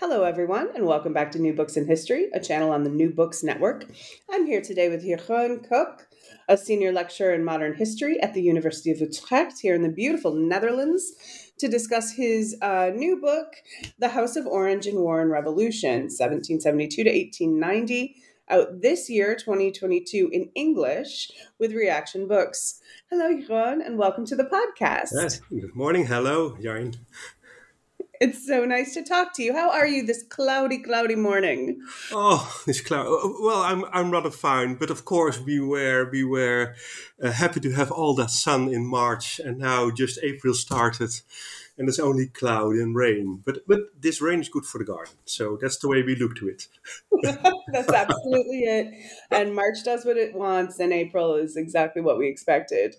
Hello, everyone, and welcome back to New Books in History, a channel on the New Books Network. I'm here today with Jeroen Koch, a senior lecturer in modern history at the University of Utrecht here in the beautiful Netherlands, to discuss his uh, new book, The House of Orange in War and Revolution, 1772 to 1890, out this year, 2022, in English with Reaktion Books. Hello, Jeroen, and welcome to the podcast. Yes. Good morning. Hello, Jaren. It's so nice to talk to you. How are you this cloudy, cloudy morning? Oh, this cloud. Oh, well, I'm I'm rather fine, but of course beware, were uh, happy to have all that sun in March, and now just April started, and it's only cloud and rain. But but this rain is good for the garden, so that's the way we look to it. that's absolutely it. And March does what it wants, and April is exactly what we expected.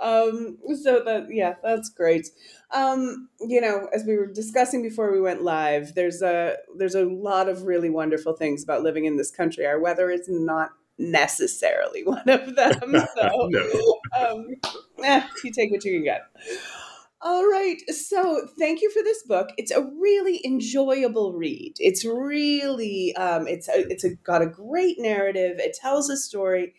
Um, so that yeah, that's great. Um, you know, as we were discussing before we went live, there's a there's a lot of really wonderful things about living in this country. Our weather is not necessarily one of them. So, no. um, eh, you take what you can get. All right. So, thank you for this book. It's a really enjoyable read. It's really um, it's a, it's a, got a great narrative. It tells a story.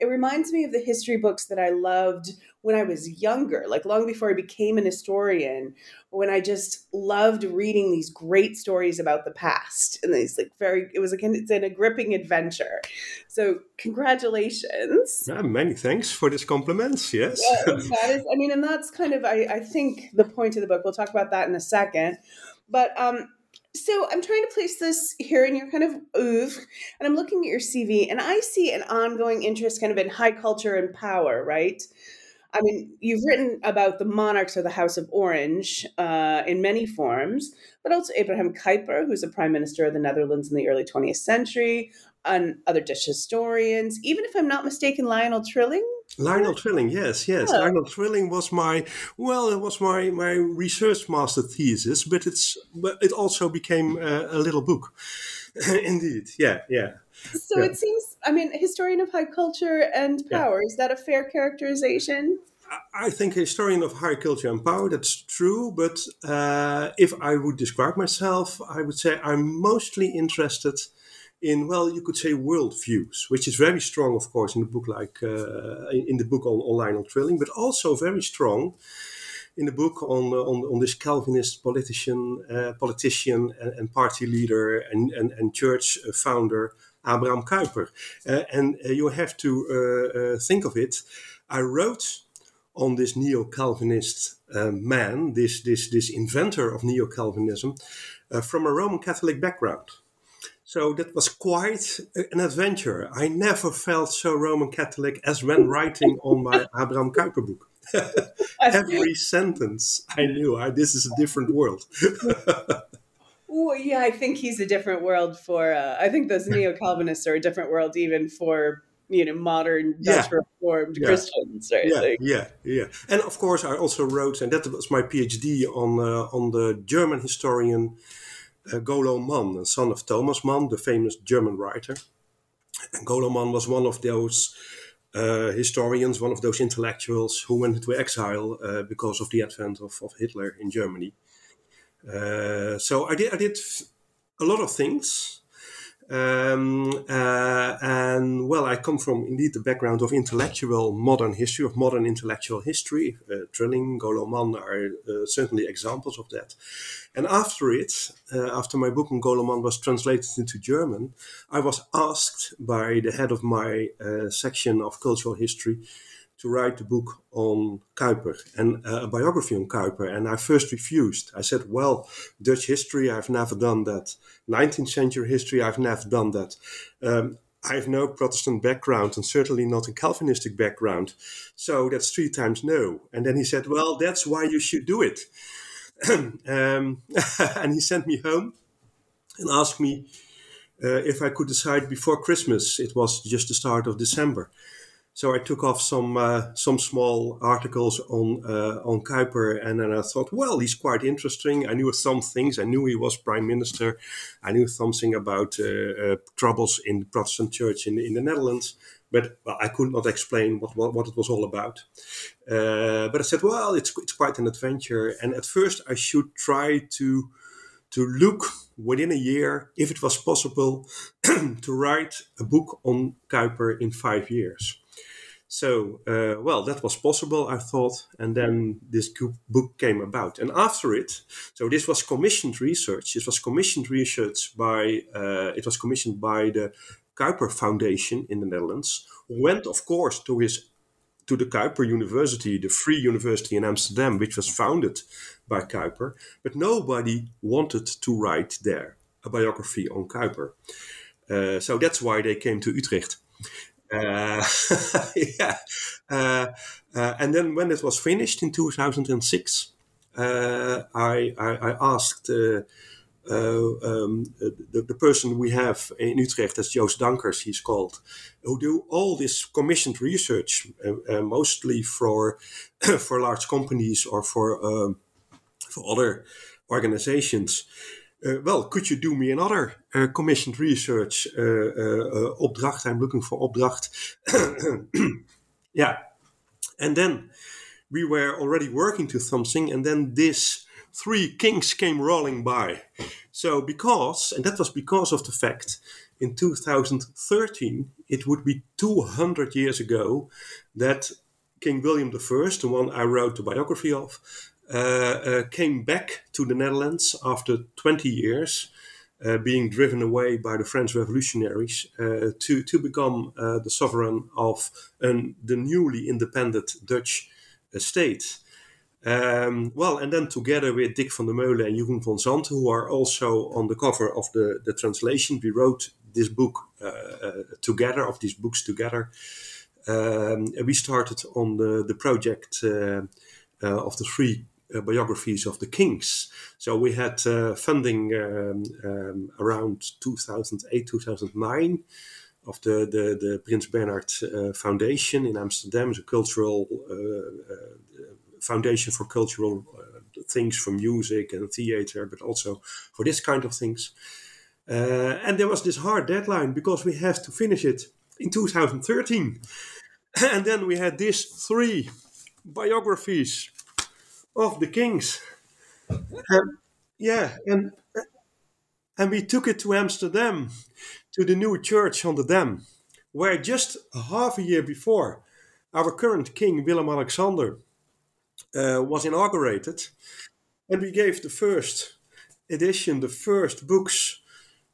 It reminds me of the history books that I loved when I was younger, like long before I became an historian, when I just loved reading these great stories about the past. And these like very, it was like, it's in a gripping adventure. So congratulations. Yeah, many thanks for this compliments. Yes. Yeah, that is, I mean, and that's kind of, I, I think the point of the book, we'll talk about that in a second. But, um, so I'm trying to place this here in your kind of oeuvre, and I'm looking at your CV, and I see an ongoing interest kind of in high culture and power, right? I mean, you've written about the monarchs of the House of Orange uh, in many forms, but also Abraham Kuyper, who's a prime minister of the Netherlands in the early 20th century, and other Dutch historians. Even if I'm not mistaken, Lionel Trilling. Lionel Trilling, yes, yes. Oh. Lionel Trilling was my well, it was my my research master thesis, but it's but it also became a, a little book. Indeed, yeah, yeah. So yeah. it seems, I mean, historian of high culture and power, yeah. is that a fair characterization? I think historian of high culture and power, that's true. But uh, if I would describe myself, I would say I'm mostly interested in, well, you could say worldviews, which is very strong, of course, in the book, like uh, in the book on, on Lionel Trilling, but also very strong in the book on uh, on, on this Calvinist politician, uh, politician and, and, party leader and, and, and church founder Abraham Kuyper. Uh, and uh, you have to uh, think of it. I wrote on this neo-Calvinist man, this, this, this inventor of neo-Calvinism, from a Roman Catholic background. So that was quite an adventure. I never felt so Roman Catholic as when writing on my Abraham Kuyper book. Every sentence I knew, I, this is a different world. Well, yeah, I think he's a different world for. Uh, I think those neo Calvinists are a different world even for you know modern Dutch yeah. Reformed yeah. Christians, right? Yeah, like, yeah, yeah. And of course, I also wrote, and that was my PhD on uh, on the German historian uh, Golo Mann, son of Thomas Mann, the famous German writer. And Golo Mann was one of those uh, historians, one of those intellectuals who went into exile uh, because of the advent of, of Hitler in Germany. Uh, so I did I did a lot of things. Um, uh, and well, I come from indeed the background of intellectual modern history, of modern intellectual history. Uh, Trilling, Golo Mann are uh, certainly examples of that. And after it, uh, after my book on Golo Mann was translated into German, I was asked by the head of my uh, section of cultural history to write a book on Kuyper and uh, a biography on Kuyper. And I first refused. I said, well, Dutch history, I've never done that. 19th century history, I've never done that. Um, I have no Protestant background and certainly not a Calvinistic background. So that's three times no. And then he said, well, that's why you should do it. um, and he sent me home and asked me uh, if I could decide before Christmas. It was just the start of December. So I took off some uh, some small articles on uh, on Kuyper, and then I thought, well, he's quite interesting. I knew some things. I knew he was prime minister. I knew something about uh, uh troubles in the Protestant Church in in the Netherlands, but well, I could not explain what what, what it was all about. Uh, but I said, well, it's it's quite an adventure, and at first I should try to to look within a year if it was possible to write a book on Kuyper in five years. So, uh, well, that was possible, I thought, and then this book came about. And after it, so this was commissioned research. This was commissioned research by, uh, it was commissioned by the Kuyper Foundation in the Netherlands, went, of course, to his to the Kuyper University, the Free University in Amsterdam, which was founded by Kuyper, but nobody wanted to write there a biography on Kuyper. Uh, so that's why they came to Utrecht. Uh, yeah. Uh, uh, and then when it was finished in 2006, uh, I, I, I, asked um, the, the, person we have in Utrecht, that's Joost Dankers, he's called, who do all this commissioned research, mostly for for large companies or for um, for other organizations. Uh, well, could you do me another uh, commissioned research uh, opdracht? I'm looking for opdracht. yeah. And then we were already working to something, and then this three kings came rolling by. So, because, and that was because of the fact in 2013, it would be 200 years ago that King William I, the one I wrote the biography of, came back to the Netherlands after 20 years. Uh, being driven away by the French revolutionaries uh, to, to become uh, the sovereign of an, the newly independent Dutch state. Um, well, and then together with Dick van der Meulen and Jeroen van Zanten, who are also on the cover of the, the translation, we wrote this book together, of these books together. Um, we started on the, the project of the three uh, biographies of the kings. So we had uh, funding um, um, around 2008, 2009 of the, the, the Prins Bernhard uh, Foundation in Amsterdam, a cultural foundation for cultural things for music and theater, but also for this kind of things. Uh, and there was this hard deadline because we have to finish it in 2013. and then we had these three biographies of the kings. Um, yeah, and and we took it to Amsterdam, to the new church on the dam, where just half a year before, our current king Willem Alexander uh, was inaugurated, and we gave the first edition, the first books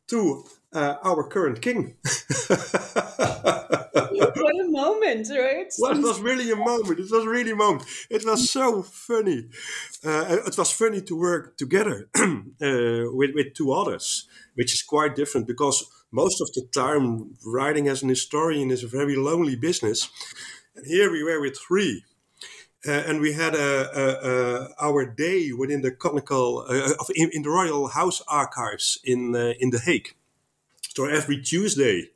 to uh, our current king. what a moment, right? Well, it was really a moment. It was really a moment. It was so funny. Uh, it was funny to work together uh, with, with two others, which is quite different because most of the time writing as an historian is a very lonely business. And here we were with three. Uh, and we had a, a, a, our day within the conical uh, in, in, the Royal House Archives in uh, in The Hague. So every Tuesday,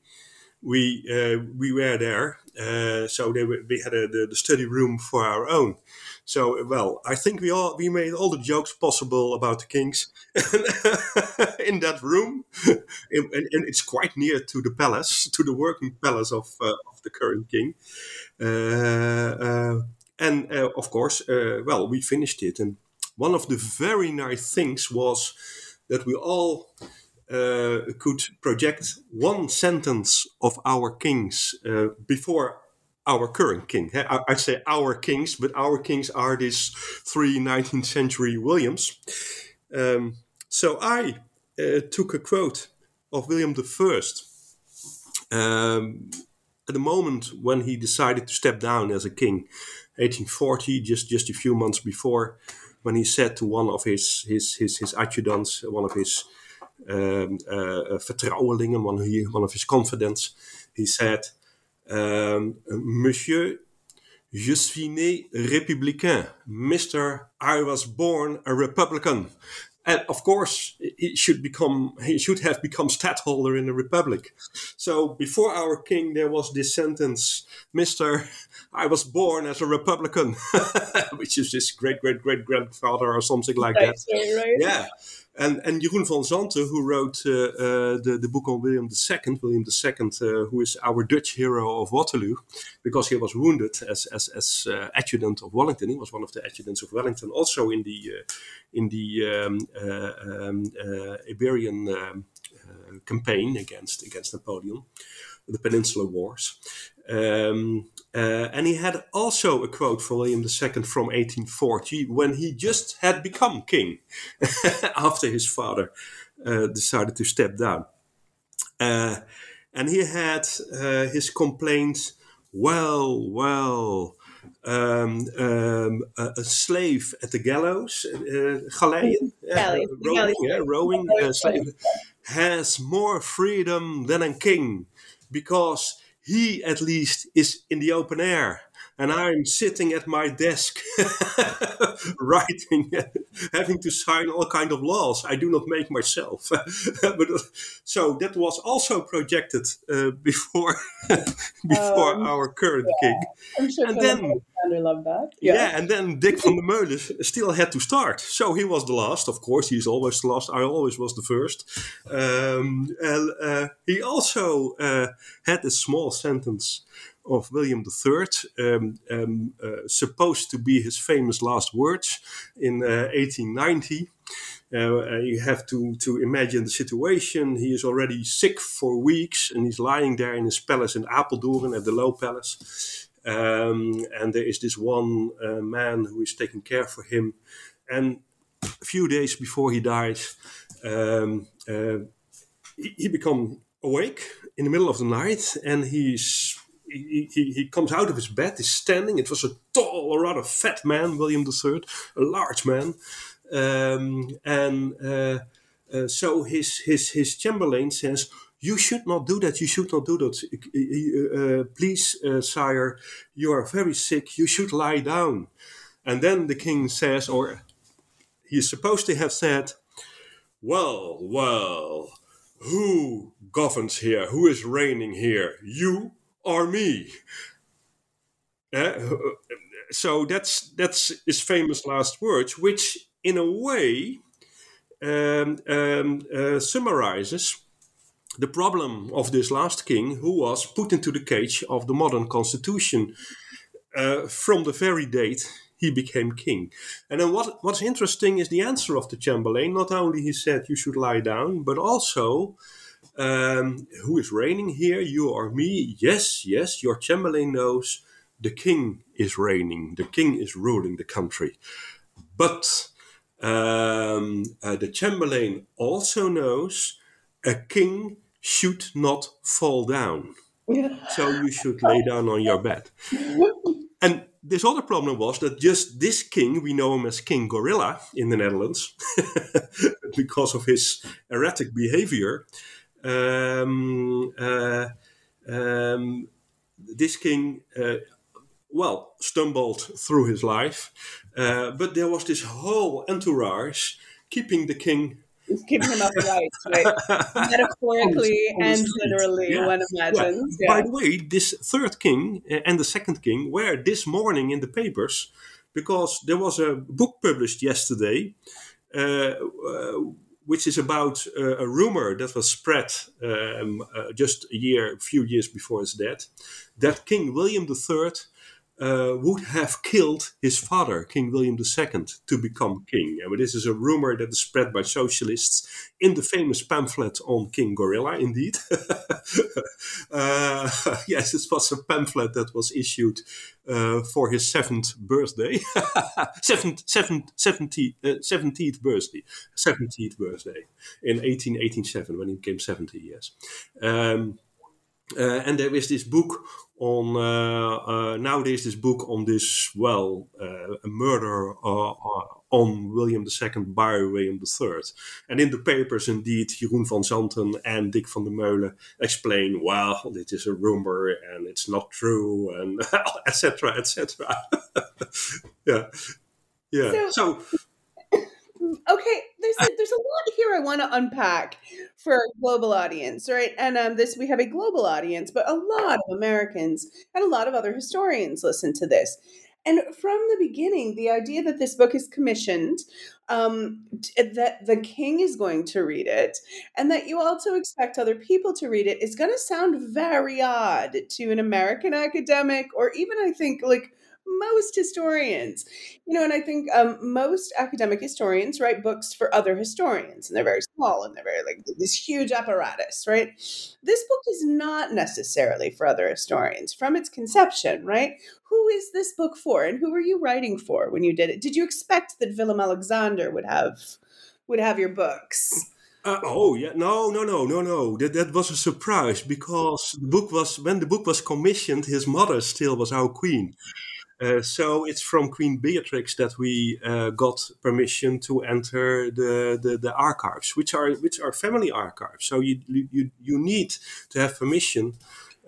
we uh, we were there. Uh, so they were, we had a, the, the, study room for our own. So well, I think we all we made all the jokes possible about the kings in that room, and, and, it's quite near to the palace, to the working palace of uh, of the current king. Uh, uh, and uh, of course, well, we finished it, and one of the very nice things was that we all could project one sentence of our kings uh, before our current king. I, I, say our kings, but our kings are these three 19th century Williams. Um, so I uh, took a quote of William I um, at the moment when he decided to step down as a king, 1840, just, just a few months before, when he said to one of his, his, his, his adjutants, one of his um, uh, vertrouwelingen, one, he, one of his confidants, he said, um, Monsieur, Je suis né républicain. Mr. I was born a Republican. And of course, he should become he should have become stadtholder in the republic. So before our king, there was this sentence, "Mister, I was born as a Republican," which is his great great great grandfather or something like Right, that. right. Yeah. And, and Jeroen van Zanten, who wrote uh, uh, the, the book on William II, William II, uh, who is our Dutch hero of Waterloo, because he was wounded as, as, as adjutant of Wellington. He was one of the adjutants of Wellington, also in the, in the um, um, Iberian um, campaign against, against Napoleon, the Peninsular Wars. Um, uh, and he had also a quote from William II from 1840 when he just had become king after his father uh, decided to step down. Uh, and he had uh, his complaint well, well, um, um, a, a slave at the gallows, uh, galeien, uh, rowing, yeah, rowing uh, slave, has more freedom than a king because he at least is in the open air and I'm sitting at my desk writing, having to sign all kind of laws I do not make myself. but so that was also projected uh, before before Um, our current king. I'm sure And then- Alexander loved that. Yeah. and then Dick van der Meulen still had to start. So he was the last, of course. He's always the last. I always was the first. Um, and uh, he also uh, had a small sentence of William III, um, um, uh, supposed to be his famous last words in uh, 1890. Uh, you have to, to imagine the situation. He is already sick for weeks and he's lying there in his palace in Apeldoorn at the Loo Palace. Um, and there is this one uh, man who is taking care for him. And a few days before he died, um, uh, he, he awake in the middle of the night and he's he, he, comes out of his bed, he's standing. It was a tall, rather fat man, William III, a large man. Um, and uh, uh, so his, his, his chamberlain says, You should not do that, you should not do that. Uh, please, uh, sire, you are very sick, you should lie down. And then the king says, or he's supposed to have said, Well, well, who governs here? Who is reigning here? You or me? Uh, so that's that's his famous last words, which in a way um, um, uh, summarizes the problem of this last king, who was put into the cage of the modern constitution uh, from the very date he became king. And then what, what's interesting is the answer of the Chamberlain. Not only he said you should lie down, but also um, who is reigning here, you or me? Yes, yes, your Chamberlain knows the king is reigning, the king is ruling the country. But um, uh, the Chamberlain also knows a king should not fall down. So you should lay down on your bed. And this other problem was that just this king, we know him as King Gorilla in the Netherlands, because of his erratic behavior. Um, uh, um, this king, uh, well, stumbled through his life, uh, but there was this whole entourage keeping the king keeping him upright, right? Metaphorically On the- on the and street, literally, yeah. one imagines. By Yeah. the way, this third king uh, and the second king were this morning in the papers because there was a book published yesterday, uh, uh, which is about uh, a rumor that was spread um, uh, just a year, a few years before his death, that King William III uh, would have killed his father, King William II, to become king. And this is a rumor that is spread by socialists in the famous pamphlet on King Gorilla, indeed. uh, yes, this was a pamphlet that was issued uh, for his seventh birthday, seventh, seventh, 70, uh, 17th birthday, 17th birthday in 1887 when he became 70 years. Um, and there is this book on uh, uh, nowadays this book on this well uh, a murder on William II by William III. And in the papers, indeed, Jeroen van Zanten and Dick van der Meulen explain, well, this is a rumor and it's not true, and etc. etc. yeah, yeah. So, so okay, there's a, there's a lot here I want to unpack for a global audience, right? And um, this we have a global audience, but a lot of Americans and a lot of other historians listen to this. And from the beginning, the idea that this book is commissioned, um, that the king is going to read it, and that you also expect other people to read it is going to sound very odd to an American academic, or even I think like most historians you know and i think um, most academic historians write books for other historians and they're very small and they're very like this huge apparatus right this book is not necessarily for other historians from its conception right who is this book for and who were you writing for when you did it did you expect that willem alexander would have would have your books uh, oh yeah, no, no, no, no, no. That that was a surprise because the book was when the book was commissioned. His mother still was our queen, uh, so it's from Queen Beatrix that we uh, got permission to enter the, the, the, archives, which are which are family archives. So you you you need to have permission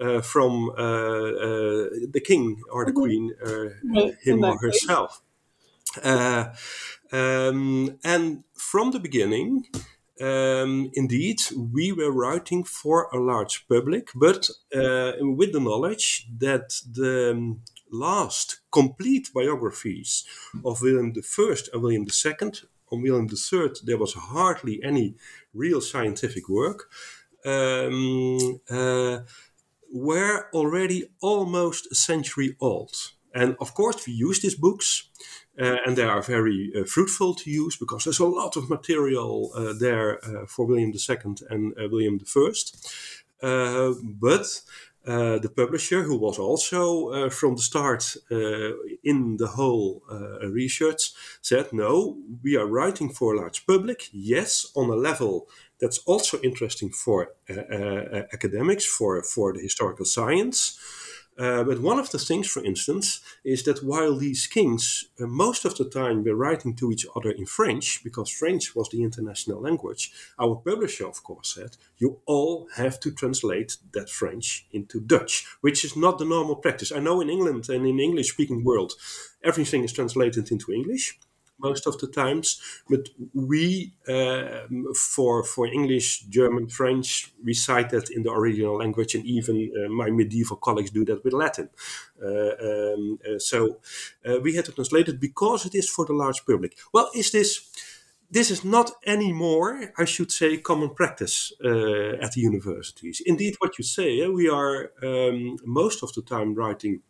uh, from uh, uh, the king or the mm-hmm. queen, him or herself. Um, and from the beginning, um, indeed, we were writing for a large public, but with the knowledge that the um, last complete biographies of William I and William II. On William III, there was hardly any real scientific work. Um, uh, were already almost a century old. And of course, we use these books, uh, and they are very uh, fruitful to use because there's a lot of material uh, there uh, for William II and uh, William I. but uh, the publisher, who was also uh, from the start uh, in the whole research, said, No, we are writing for a large public, yes, on a level that's also interesting for academics, for, for the historical science. Uh, but one of the things, for instance, is that while these kings uh, most of the time were writing to each other in French, because French was the international language, our publisher, of course, said, you all have to translate that French into Dutch, which is not the normal practice. I know in England and in English speaking world, everything is translated into English most of the times. But we, uh, for for English, German, French, recite that in the original language, and even uh, my medieval colleagues do that with Latin. Uh, um, uh, so uh, we had to translate it because it is for the large public. Well, is this? This is not anymore, I should say, common practice uh, at the universities. Indeed, what you say, we are um, most of the time writing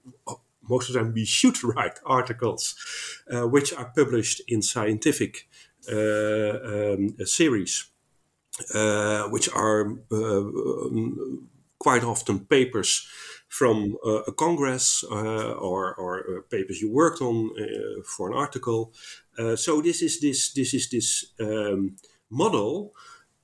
most of the time we should write articles uh, which are published in scientific uh, um, series, uh, which are uh, um, quite often papers from uh, a congress uh, or, or papers you worked on for an article. so this is this this is this um, model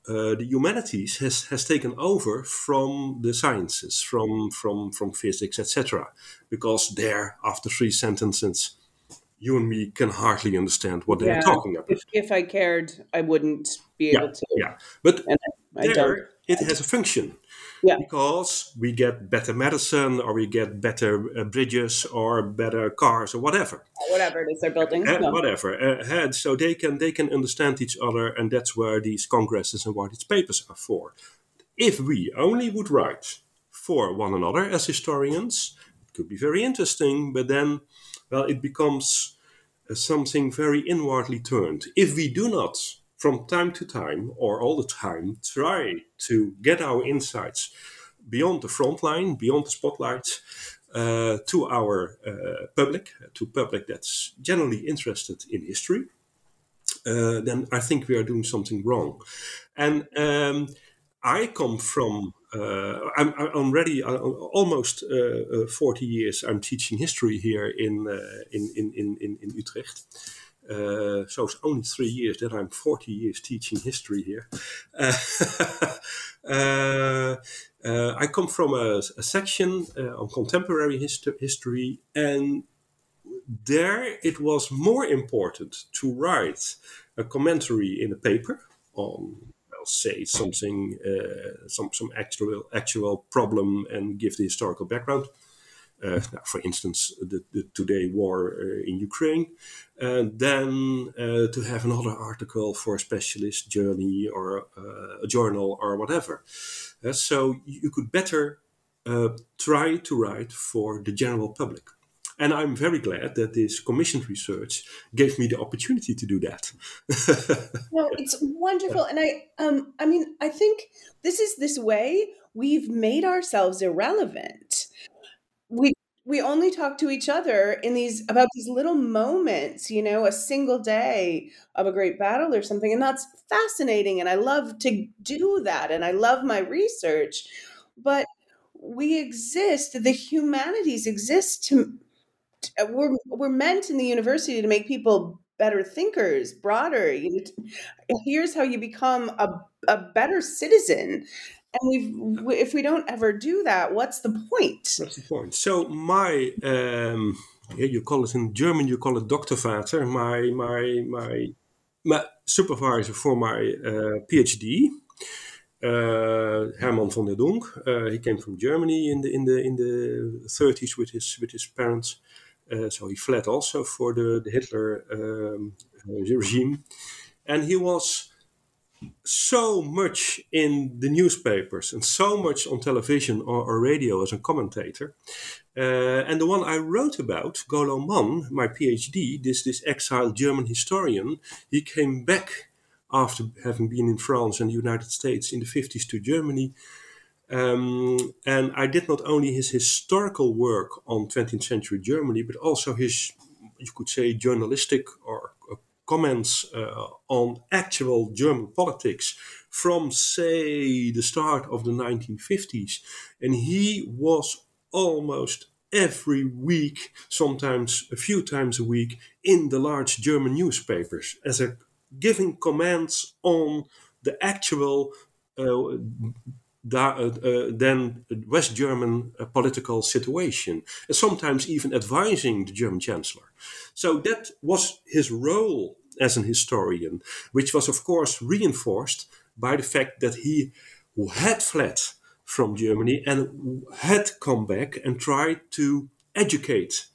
uh, the humanities has, has taken over from the sciences, from from from physics, etc. Because there, after three sentences, you and me can hardly understand what they're talking about. If, if, I cared, I wouldn't be able yeah, to. Yeah, but there, it has a function. Yeah. Because we get better medicine or we get better uh, bridges or better cars or whatever. Whatever it is they're building. Uh, no. Whatever. Uh, so they can they can understand each other and that's where these congresses and what these papers are for. If we only would write for one another as historians, it could be very interesting, but then, well, it becomes uh, something very inwardly turned. If we do not from time to time or all the time try to get our insights beyond the front line, beyond the spotlight, uh, to our uh, public, to public that's generally interested in history, uh, then I think we are doing something wrong. And um, I come from, uh, I'm, I'm, already uh, almost uh, 40 years, I'm teaching history here in, in, in, in, in Utrecht. Uh, so it's only three years that I'm 40 years teaching history here. Uh, uh, uh, I come from a, a section on contemporary hist- history, and there it was more important to write a commentary in a paper on well, say something uh, some some actual actual problem and give the historical background uh, for instance, the, the today war uh, in Ukraine, and then uh, to have another article for a specialist journey or a journal or whatever. so you could better try to write for the general public. And I'm very glad that this commissioned research gave me the opportunity to do that. no, it's wonderful. And I um I mean, I think this is this way we've made ourselves irrelevant we only talk to each other in these about these little moments you know a single day of a great battle or something and that's fascinating and i love to do that and i love my research but we exist the humanities exist to, to uh, we're we're meant in the university to make people better thinkers broader you know, here's how you become a, a better citizen and we if we don't ever do that what's the point what's the point so my um yeah, you call it in german you call it doktorvater my my my my supervisor for my uh, phd uh, Herman von der Dunk. Uh, he came from Germany in the in the in the 30s with his with his parents. Uh, so he fled also for the, the Hitler um, regime, and he was so much in the newspapers and so much on television or, or radio as a commentator. Uh, and the one I wrote about, Golo Mann, my PhD, this, this exiled German historian, he came back after having been in France and the United States in the 50s to Germany. Um, and I did not only his historical work on 20th century Germany, but also his, you could say, journalistic or comments uh, on actual German politics from, say, the start of the 1950s. And he was almost every week, sometimes a few times a week, in the large German newspapers as a giving comments on the actual uh, uh, uh, then West German uh, political situation, and sometimes even advising the German Chancellor. So that was his role as an historian, which was, of course, reinforced by the fact that he had fled from Germany and had come back and tried to educate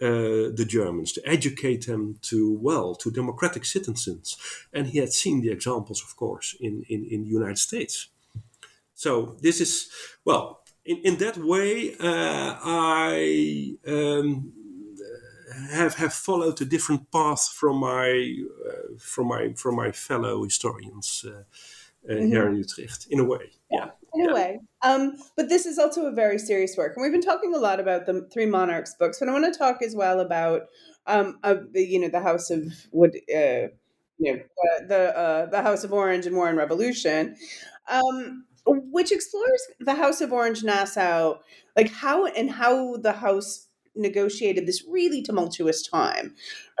uh, the Germans, to educate them to, well, to democratic citizens. And he had seen the examples, of course, in, in, in the United States. So this is, well, in, in that way, uh, I um, have have followed a different path from my uh, from my from my fellow historians uh, uh, mm-hmm. here in Utrecht, in a way. Yeah, in yeah. a way. Um, but this is also a very serious work, and we've been talking a lot about the Three Monarchs books, but I want to talk as well about um, uh, you know the House of Wood. Uh, you know, the uh, the House of Orange and War and Revolution, um, which explores the House of Orange Nassau, like how and how the House negotiated this really tumultuous time.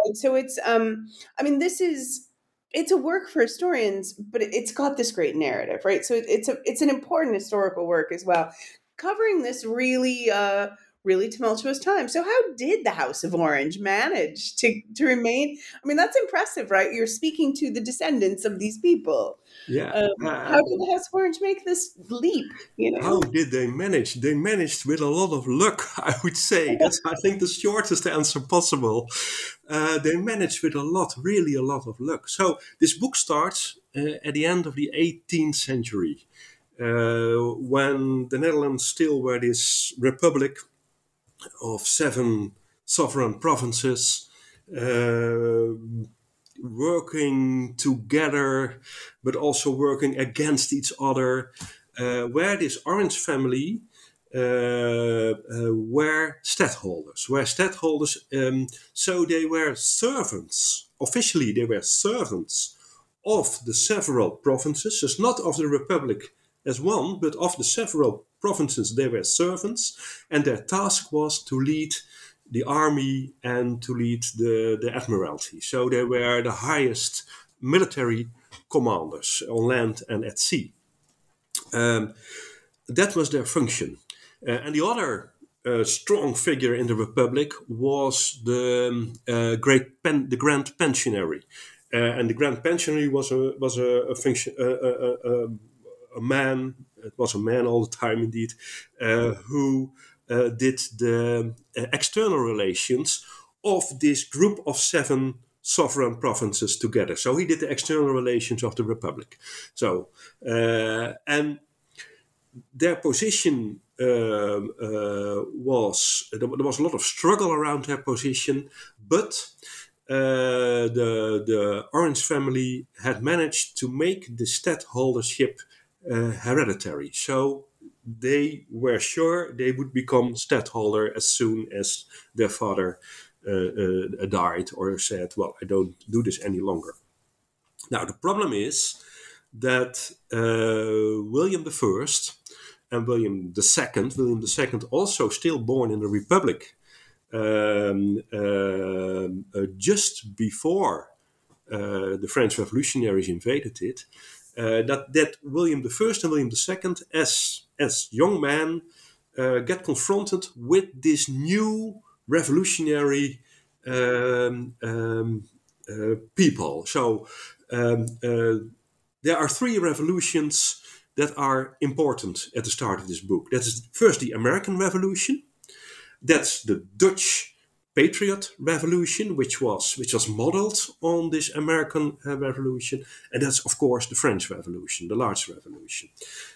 Right? So it's, um, I mean, this is it's a work for historians, but it's got this great narrative, right? So it's a it's an important historical work as well, covering this really uh, really tumultuous time. So how did the House of Orange manage to to remain? I mean, that's impressive, right? You're speaking to the descendants of these people. Yeah. Um, uh, how did the House of Orange make this leap? You know. How did they manage? They managed with a lot of luck, I would say. That's I think the shortest answer possible. Uh, they managed with a lot, really a lot of luck. So this book starts uh, at the end of the 18th century. Uh, when the Netherlands still were this republic of seven sovereign provinces, uh, working together, but also working against each other, uh, where this Orange family uh, uh, were stadtholders, were stadtholders, um, so they were servants. Officially, they were servants of the several provinces, just not of the republic as one, but of the several provinces they were servants, and their task was to lead the army and to lead the, the admiralty. So they were the highest military commanders on land and at sea. Um, that was their function. Uh, and the other uh, strong figure in the Republic was the um, uh, great pen, the Grand Pensionary. Uh, and the Grand Pensionary was a was a, a function a, a, a, man. It was a man all the time, indeed, uh, who uh, did the external relations of this group of seven sovereign provinces together. So he did the external relations of the republic. So and their position uh, uh, was there, was a lot of struggle around their position, but uh, the the Orange family had managed to make the stadtholdership uh, hereditary. So they were sure they would become stadtholder as soon as their father uh, uh, died or said, "Well, I don't do this any longer." Now the problem is that William the First and William II, William II also still born in the Republic, um, uh, uh, just before uh, the French revolutionaries invaded it, uh, that, that William I and William II, as, as young men, uh, get confronted with this new revolutionary um, um, people. So um, there are three revolutions that are important at the start of this book. That is first the American Revolution. That's the Dutch Patriot Revolution, which was which was modeled on this American uh, Revolution, and that's of course the French Revolution, the Large Revolution.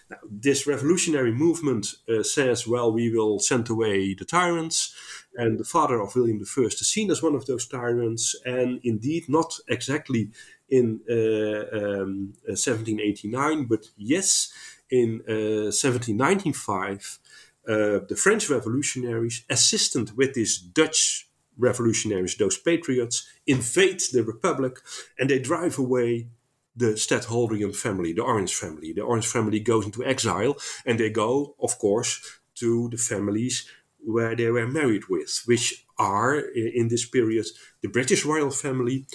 Now, this revolutionary movement uh, says, well, we will send away the tyrants, and the father of William I is seen as one of those tyrants, and indeed not exactly in uh, um, 1789, but yes, in 1795, uh, uh, the French revolutionaries, assisted with this Dutch revolutionaries, those patriots, invade the Republic and they drive away the Stadtholderian family, the Orange family. The Orange family goes into exile and they go, of course, to the families where they were married with, which are in this period the British royal family,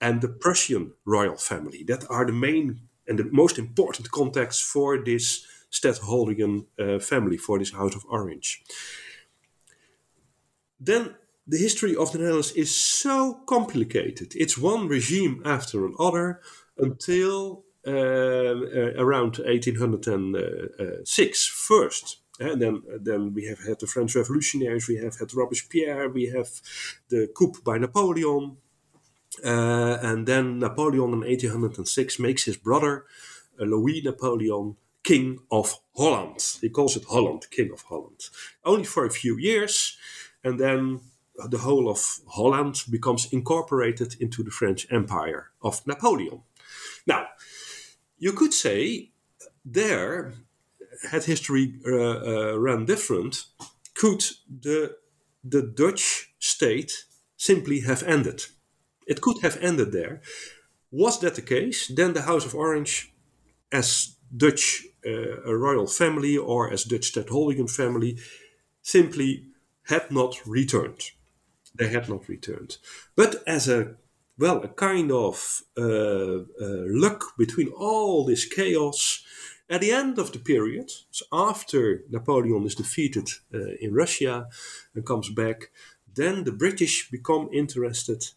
and the Prussian royal family. That are the main and the most important contacts for this Stadtholderian uh, family, for this House of Orange. Then the history of the Netherlands is so complicated. It's one regime after another until uh, uh, around 1806 first. And then, then we have had the French revolutionaries, we have had Robespierre, we have the coup by Napoleon, uh, and then Napoleon in 1806 makes his brother uh, Louis Napoleon King of Holland. He calls it Holland, King of Holland. Only for a few years, and then the whole of Holland becomes incorporated into the French Empire of Napoleon. Now, you could say there, had history uh, uh, run different, could the, the Dutch state simply have ended? It could have ended there. Was that the case? Then the House of Orange, as Dutch uh, royal family or as Dutch stadtholding family, simply had not returned. They had not returned. But as a well, a kind of uh, uh, luck between all this chaos. At the end of the period, so after Napoleon is defeated uh, in Russia and comes back, then the British become interested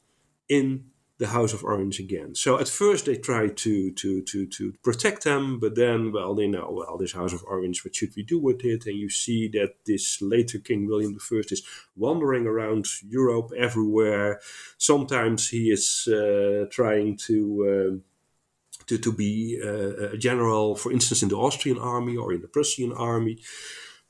in the House of Orange again. So at first they try to to to to protect them, but then well they know well this House of Orange, what should we do with it? And you see that this later King William I is wandering around Europe everywhere. Sometimes he is uh, trying to. Uh, to, to be uh, a general, for instance, in the Austrian army or in the Prussian army.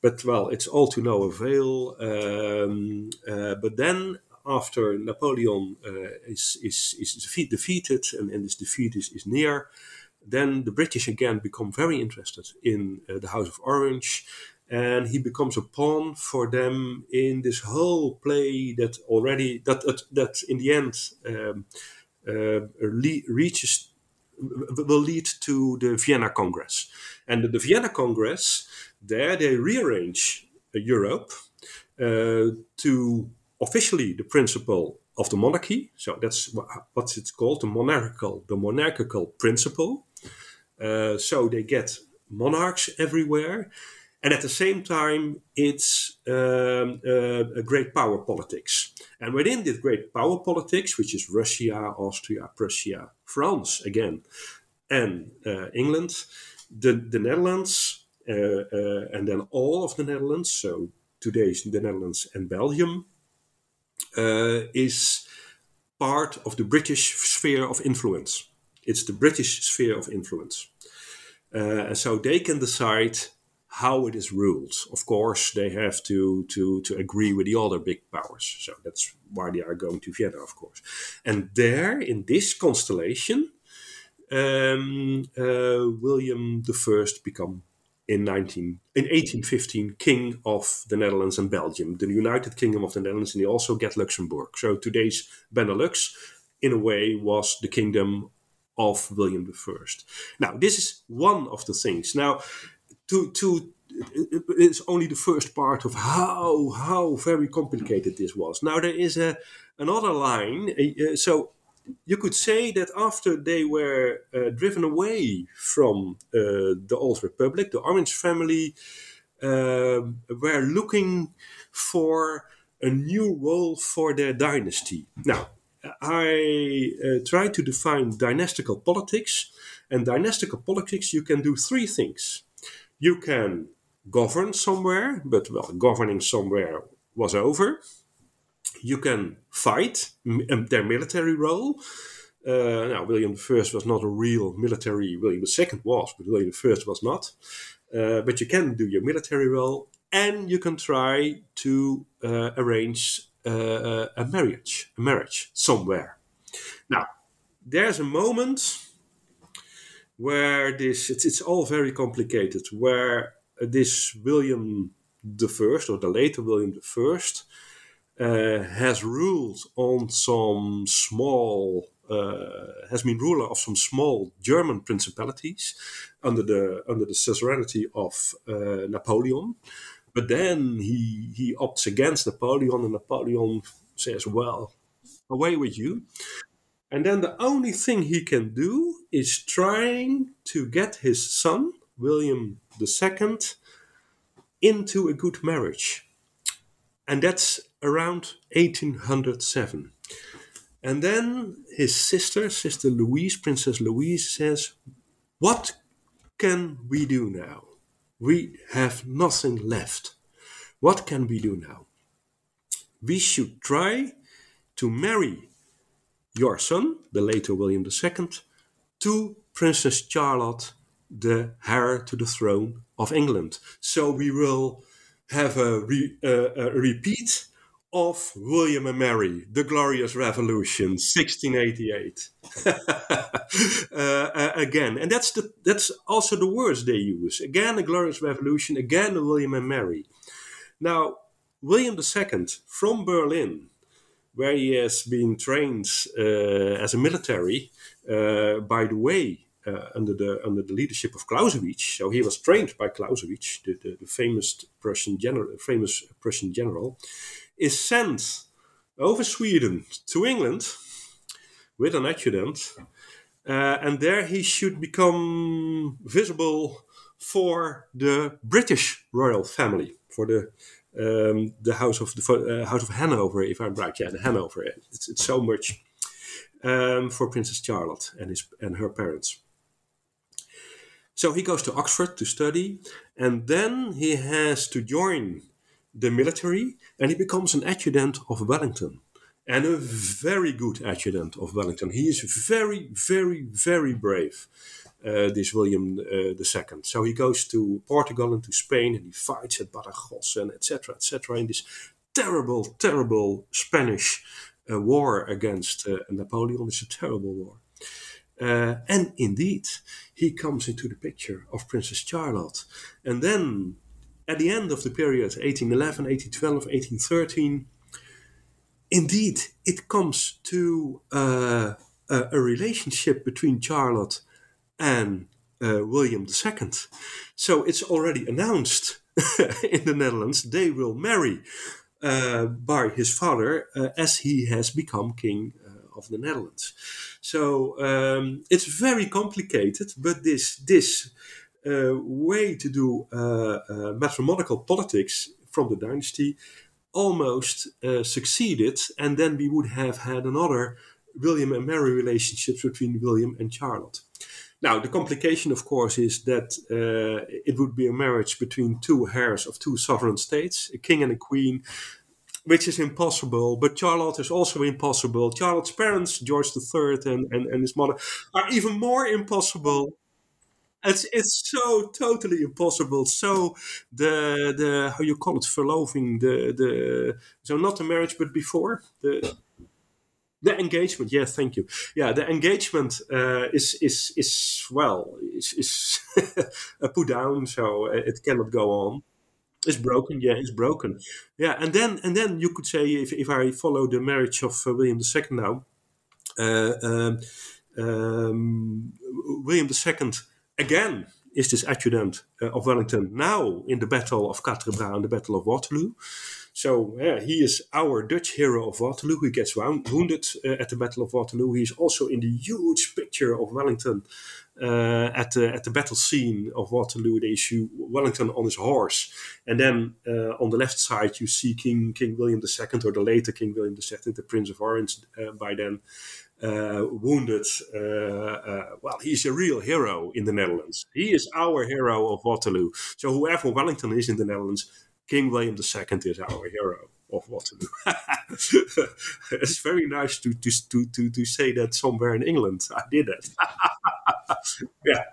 But well, it's all to no avail. Um, uh, but then after Napoleon uh, is, is, is defeat, defeated and, and this defeat is, is near, then the British again become very interested in uh, the House of Orange. And he becomes a pawn for them in this whole play that already that that, that in the end um, uh, reaches will lead to the Vienna Congress. And the, the Vienna Congress, there they rearrange Europe uh, to officially the principle of the monarchy. So that's what it's called, the monarchical, the monarchical principle. Uh, so they get monarchs everywhere, and at the same time, it's um, uh, a great power politics. And within this great power politics, which is Russia, Austria, Prussia, France again, and uh, England, the, the Netherlands, uh, uh, and then all of the Netherlands, so today's the Netherlands and Belgium, is part of the British sphere of influence. It's the British sphere of influence. Uh, and so they can decide how it is ruled. Of course, they have to, to, to agree with the other big powers. So that's why they are going to Vienna, of course. And there, in this constellation, um, uh, William I become in 19 in 1815 king of the Netherlands and Belgium, the United Kingdom of the Netherlands, and he also get Luxembourg. So today's Benelux, in a way, was the kingdom of William I. Now, this is one of the things. Now, to to it's only the first part of how how very complicated this was. Now there is a another line. Uh, so you could say that after they were uh, driven away from uh, the Old Republic, the Orange family um, were looking for a new role for their dynasty. Now, I uh, try to define dynastical politics, and dynastical politics you can do three things. You can govern somewhere, but well, governing somewhere was over you can fight um, their military role. Uh, now, William I was not a real military. William II was, but William I was not. Uh, but you can do your military role, and you can try to uh, arrange uh, a marriage, a marriage somewhere. Now, there's a moment where this it's, it's all very complicated. Where this William the First or the later William the First uh, has ruled on some small, uh, has been ruler of some small German principalities under the under the suzerainty of uh, Napoleon. But then he he opts against Napoleon, and Napoleon says, "Well, away with you." And then the only thing he can do is trying to get his son William II into a good marriage and that's around 1807. And then his sister, Sister Louise, Princess Louise, says, What can we do now? We have nothing left. What can we do now? We should try to marry your son, the later William II, to Princess Charlotte, the heir to the throne of England. So we will have a, re, uh, a repeat of William and Mary, The Glorious Revolution, 1688. uh, again, and that's the that's also the words they use. Again, the Glorious Revolution. Again, the William and Mary. Now, William II from Berlin, where he has been trained uh, as a military. Uh, by the way, uh, under the under the leadership of Clausewitz. So he was trained by Clausewitz, the, the, the famous Prussian general, famous Prussian general, is sent over Sweden to England with an adjutant, uh, and there he should become visible for the British royal family, for the um, the house of the uh, House of Hanover, if I'm right. Yeah, the Hanover. It's, it's so much um, for Princess Charlotte and his and her parents. So he goes to Oxford to study, and then he has to join the military, and he becomes an adjutant of Wellington, and a very good adjutant of Wellington. He is very, very, very brave. Uh, this William uh, II. So he goes to Portugal and to Spain, and he fights at Badajoz and etc. etc. in this terrible, terrible Spanish uh, war against uh, Napoleon. It's a terrible war. Uh, and indeed, he comes into the picture of Princess Charlotte. And then, at the end of the period, 1811, 1812, 1813, indeed, it comes to uh, a, a, relationship between Charlotte and uh, William II. So it's already announced in the Netherlands they will marry. by his father as he has become king of the Netherlands. So um, it's very complicated, but this this uh, way to do uh, mathematical politics from the dynasty almost succeeded, and then we would have had another William and Mary relationships between William and Charlotte. Now, the complication, of course, is that uh, it would be a marriage between two heirs of two sovereign states, a king and a queen, which is impossible. But Charlotte is also impossible. Charlotte's parents, George III and, and, and his mother, are even more impossible. It's it's so totally impossible. So the the how you call it verloving the the so not the marriage but before the the engagement, yes, thank you. Yeah, the engagement uh, is is is well is, is put down, so it cannot go on. It's broken, yeah, it's broken. Yeah, and then and then you could say if, if I follow the marriage of uh, William II now, uh, um, um, William II again is this adjutant uh, of Wellington now in the Battle of Quatre Bras and the Battle of Waterloo. So yeah, he is our Dutch hero of Waterloo. He gets wounded uh, at the Battle of Waterloo. He's also in the huge picture of Wellington uh, at the at the battle scene of Waterloo. They show Wellington on his horse, and then uh, on the left side you see King King William II, or the later King William II, the Prince of Orange uh, by then. Wounded. Well, he's a real hero in the Netherlands. He is our hero of Waterloo. So whoever Wellington is in the Netherlands, King William II is our hero of Waterloo. it's very nice to, to, to, to, to say that somewhere in England. I did it. yeah.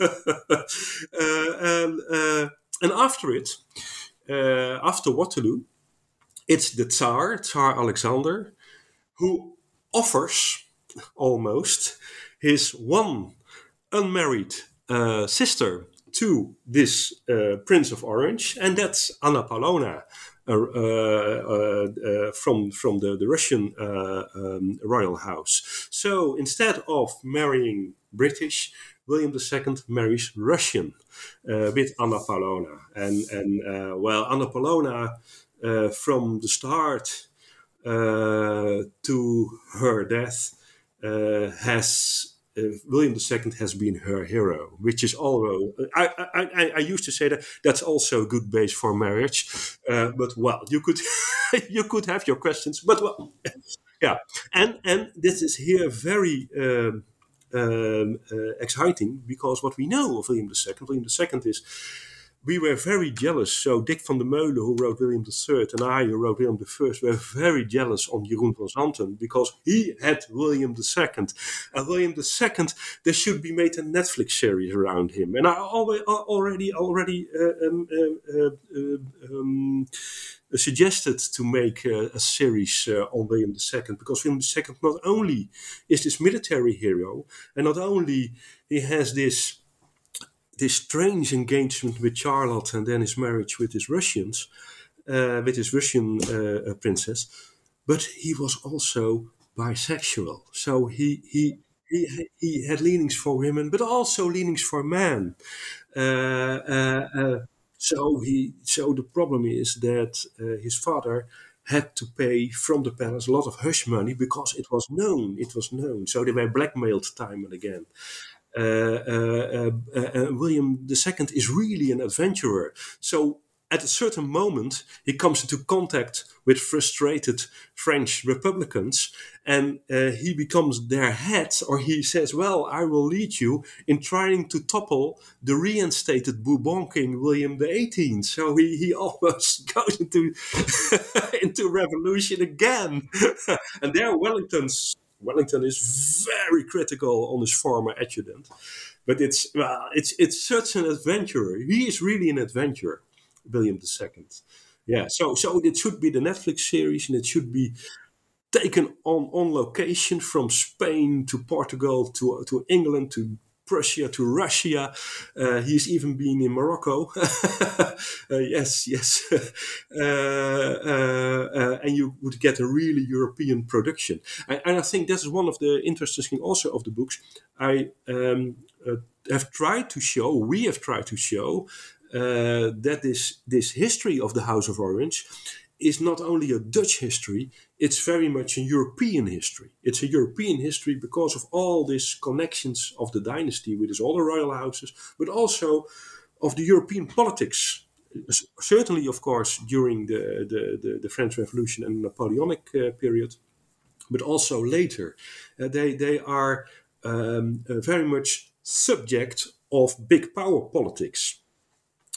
uh, and, uh, and after it, uh, after Waterloo, it's the Tsar, Tsar Alexander, who offers almost his one unmarried uh, sister to this uh, Prince of Orange, and that's Anna Paulowna. Uh, uh, uh, from from the, the Russian uh, um, royal house. So instead of marrying British, William II marries Russian with Anna Paulowna, and and well, Anna Paulowna from the start to her death has uh, William II has been her hero, which is also I, I, I, used to say that that's also a good base for marriage, uh, but well, you could you could have your questions, but well, yeah, and and this is here very um, um, uh, exciting because what we know of William II, William II is we were very jealous. So Dick van der Meulen, who wrote William III, and I, who wrote William I, were very jealous on Jeroen van Zanten because he had William II. And William II, there should be made a Netflix series around him. And I already already already uh, um, uh, uh, um, suggested to make a, a series uh, on William II because William II not only is this military hero, and not only he has this this strange engagement with Charlotte and then his marriage with his Russians, uh, with his Russian uh, princess, but he was also bisexual. So he he he he had leanings for women, but also leanings for men. Uh, uh, uh, so he so the problem is that his father had to pay from the palace a lot of hush money because it was known. It was known. So they were blackmailed time and again. Uh, uh, uh, William II is really an adventurer. So at a certain moment, he comes into contact with frustrated French Republicans and uh, he becomes their head, or he says, Well, I will lead you in trying to topple the reinstated Bourbon King William XVIII. So he, he almost goes into, into revolution again. and there, Wellington's Wellington is very critical on his former adjutant, but it's well, it's it's such an adventurer. He is really an adventurer, William II. Yeah, so so it should be the Netflix series, and it should be taken on on location from Spain to Portugal to to England to Prussia to Russia. Uh, he's even been in Morocco. uh, yes, yes. Uh, uh, uh, and you would get a really European production. And, and, I think that's one of the interesting things also of the books. I um, have tried to show, we have tried to show, that this, this history of the House of Orange is not only a Dutch history, it's very much a European history. It's a European history because of all these connections of the dynasty with all the royal houses, but also of the European politics. Certainly, of course, during the, the, the, the French Revolution and Napoleonic uh, period, but also later. Uh, they, they are um, uh, very much subject of big power politics.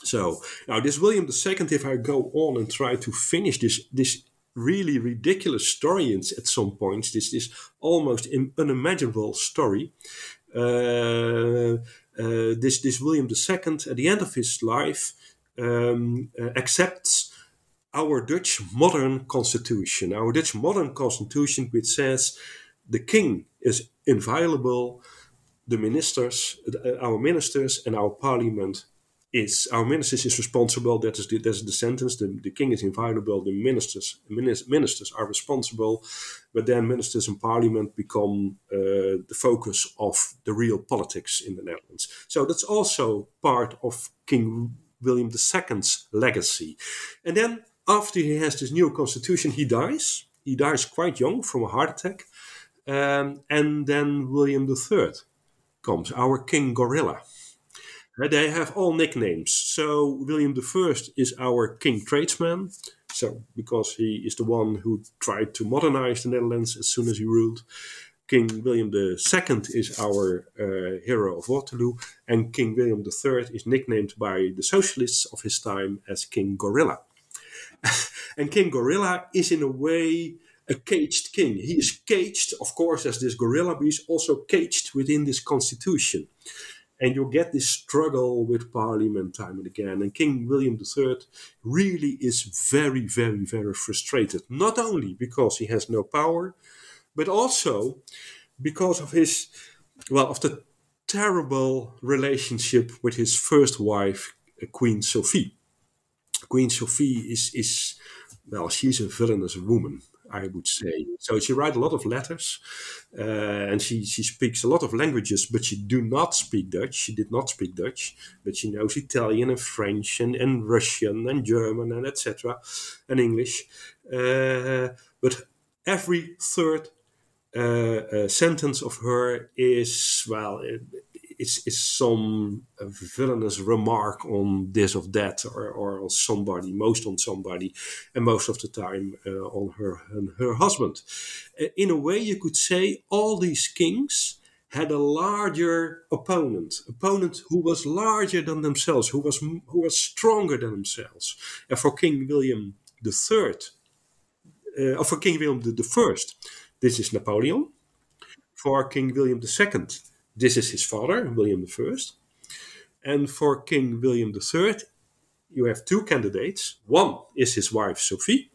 So now this William II, if I go on and try to finish this this really ridiculous story at some points, this this almost unimaginable story. Uh, uh, this this William II at the end of his life um, uh, accepts our Dutch modern constitution, our Dutch modern constitution, which says the king is inviolable, the ministers, uh, our ministers, and our parliament is our ministers is responsible. That is the, that is the sentence. The, the king is inviolable. The ministers ministers are responsible, but then ministers and parliament become uh, the focus of the real politics in the Netherlands. So that's also part of King William II's legacy. And then after he has this new constitution, he dies. He dies quite young from a heart attack. Um, and then William III comes, our King Gorilla. They have all nicknames. So William I is our king tradesman. So because he is the one who tried to modernize the Netherlands as soon as he ruled. King William II is our uh, hero of Waterloo, and King William III is nicknamed by the socialists of his time as King Gorilla. and King Gorilla is, in a way, a caged king. He is caged, of course, as this gorilla, but he's also caged within this constitution and you get this struggle with Parliament time and again. And King William III really is very, very, very frustrated. Not only because he has no power, but also because of his, well, of the terrible relationship with his first wife, Queen Sophie. Queen Sophie is, is well, she's a villainous woman. I would say. So she writes a lot of letters, uh, and she, she speaks a lot of languages, but she do not speak Dutch. She did not speak Dutch, but she knows Italian and French and, and Russian and German and etc. and English. Uh, but every third uh, uh sentence of her is well is some villainous remark on this or that or, or on somebody, most on somebody, and most of the time uh, on her and her husband. Uh, in a way, you could say all these kings had a larger opponent, opponent who was larger than themselves, who was who was stronger than themselves. And for King William III, uh, or for King William the First, this is Napoleon. For King William II, this is his father, William I. And for King William III, you have two candidates. One is his wife, Sophie,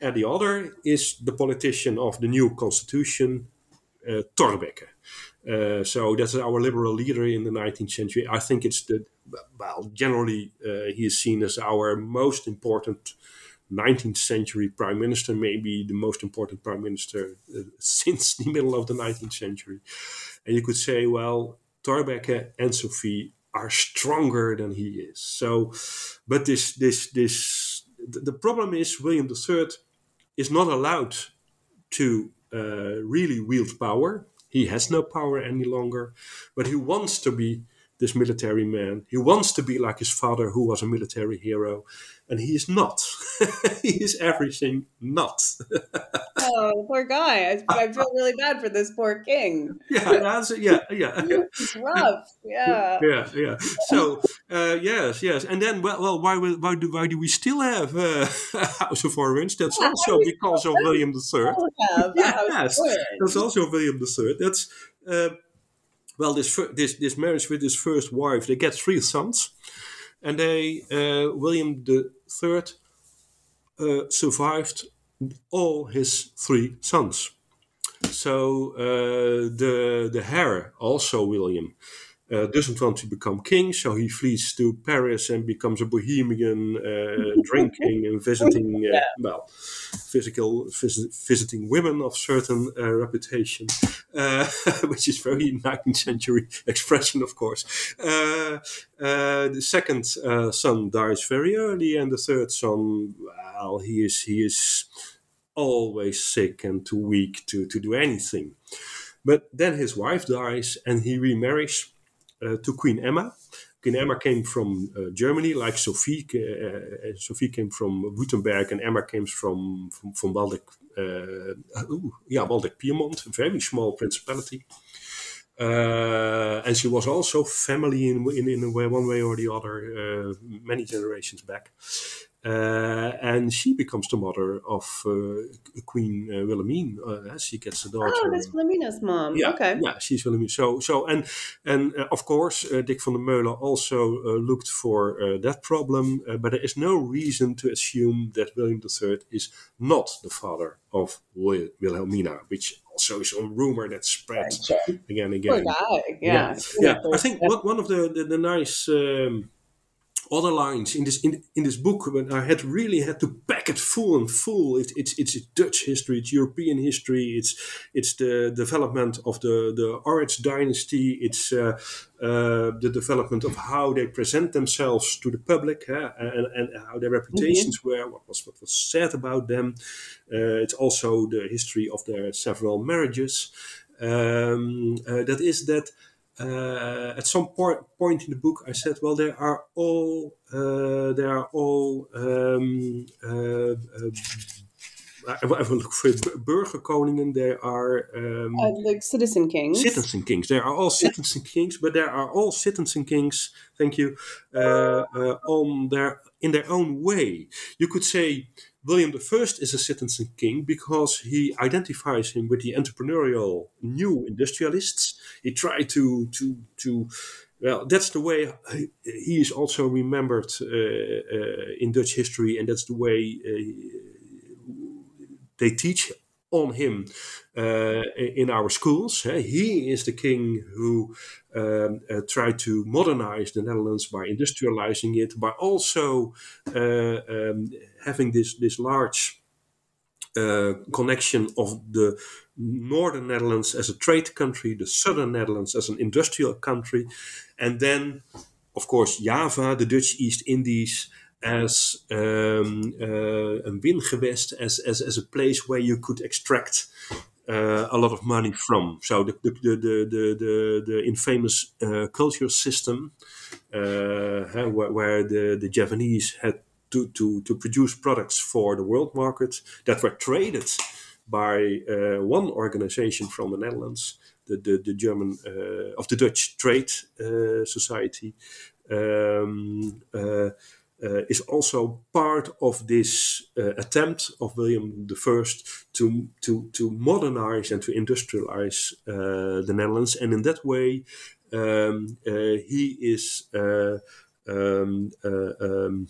and the other is the politician of the new constitution, uh, Thorbecke. Uh, so that's our liberal leader in the 19th century. I think it's the, well, generally, uh, he is seen as our most important 19th century prime minister, maybe the most important prime minister uh, since the middle of the 19th century. And you could say, well, Thorbecke and Sophie are stronger than he is. So, but this, this, this, the problem is William III is not allowed to uh, really wield power. He has no power any longer, but he wants to be this military man. He wants to be like his father, who was a military hero, and he is not. he is everything not. oh, poor guy! I, I, feel really bad for this poor king. Yeah, yeah, yeah. It's rough. Yeah. Yeah, yeah. So uh, yes, yes, and then well, well why why do why do we still have uh, House of Orange? That's yeah, also because of William III. yes, that's also William III. That's. Uh, well, this this this marriage with his first wife, they get three sons, and they uh, William the uh, survived all his three sons. So uh, the the heir, also William, uh, doesn't want to become king, so he flees to Paris and becomes a bohemian, uh, drinking and visiting, uh, well, physical vis- visiting women of certain uh, reputation, uh, which is very 19th century expression, of course. Uh, uh, the second uh, son dies very early, and the third son, well, he is he is always sick and too weak to, to do anything. But then his wife dies, and he remarries to Queen Emma. Queen Emma came from uh, Germany, like Sophie. Uh, uh, Sophie came from Württemberg, and Emma came from from, from Waldeck, uh, ooh, yeah, Waldeck Pyrmont, a very small principality. Uh, and she was also family in, in, in a way, one way or the other, uh, many generations back. Uh, and she becomes the mother of uh, Queen uh, Wilhelmine. Uh, she gets a daughter. Oh, that's Wilhelmina's mom. Yeah, okay. yeah, she's Wilhelmine. So, so, and and uh, of course, uh, Dick van der Meulen also uh, looked for uh, that problem, uh, but there is no reason to assume that William III is not the father of Wil- Wilhelmina, which also is a rumor that spread again and Poor again. guy. Yeah. yeah. I think one, one of the the, the nice. Um, other lines in this in, in this book when I had really had to pack it full and full. It, it's it's Dutch history, it's European history, it's it's the development of the the Orange dynasty, it's uh, uh, the development of how they present themselves to the public huh, and, and how their reputations were, what was what was said about them. Uh, it's also the history of their several marriages. Um, uh, that is that uh, at some point, in the book, I said, "Well, there are all uh, there are all um, uh, I will look for it. burgerkoningen. There are um, like citizen kings. citizen kings. There are all citizen kings, but there are all citizen kings. Thank you. On their in their own way, you could say William I is a citizen king because he identifies him with the entrepreneurial new industrialists. He tried to to to. Well, that's the way he, is also remembered uh, uh, in Dutch history, and that's the way uh, they teach on him uh, in our schools. He is the king who um, uh, tried to modernize the Netherlands by industrializing it, by also uh, um, having this this large. Uh, connection of the northern Netherlands as a trade country, the southern Netherlands as an industrial country, and then, of course, Java, the Dutch East Indies, as um, uh, a wingewest, as, as, as a place where you could extract uh, a lot of money from. So the, the, the, the, the, the infamous uh, culture system, uh, where, where the, the Javanese had to, to, to produce products for the world market that were traded by uh, one organization from the Netherlands, the, the, the German uh, of the Dutch Trade uh, Society. Um, uh, uh, is also part of this uh, attempt of William I to, to, to modernize and to industrialize uh, the Netherlands. And in that way, um, he is um, um,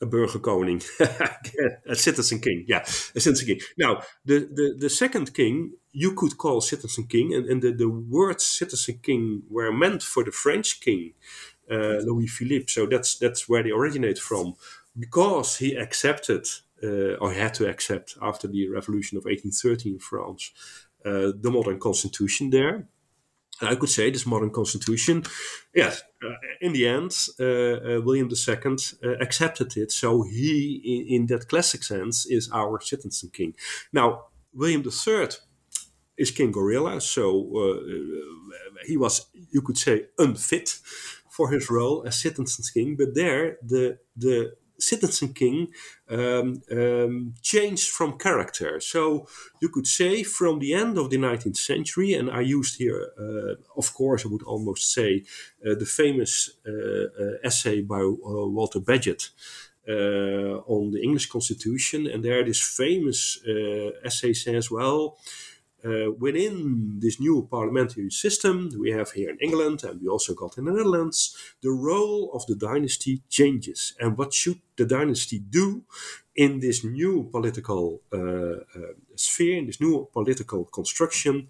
a burgerkoning, a citizen king. Yeah, a citizen king. Now, the, the, the second king you could call citizen king, and, and the, the words citizen king were meant for the French king uh, Louis Philippe. So that's that's where they originate from, because he accepted uh, or had to accept after the revolution of 1830 in France uh, the modern constitution there. I could say this modern constitution, yes, uh, in the end, uh, William II accepted it. So he, in, in, that classic sense, is our citizen king. Now, William III is King Gorilla, so he was, you could say, unfit for his role as citizen king, but there the the citizen king um, um, changed from character. So you could say from the end of the 19th century, and I used here, uh, of course, I would almost say uh, the famous uh, essay by Walter Bagehot. on the English Constitution, and there this famous essay says, "Well, uh, within this new parliamentary system we have here in England and we also got in the Netherlands, the role of the dynasty changes. And what should the dynasty do in this new political uh, uh, sphere, in this new political construction?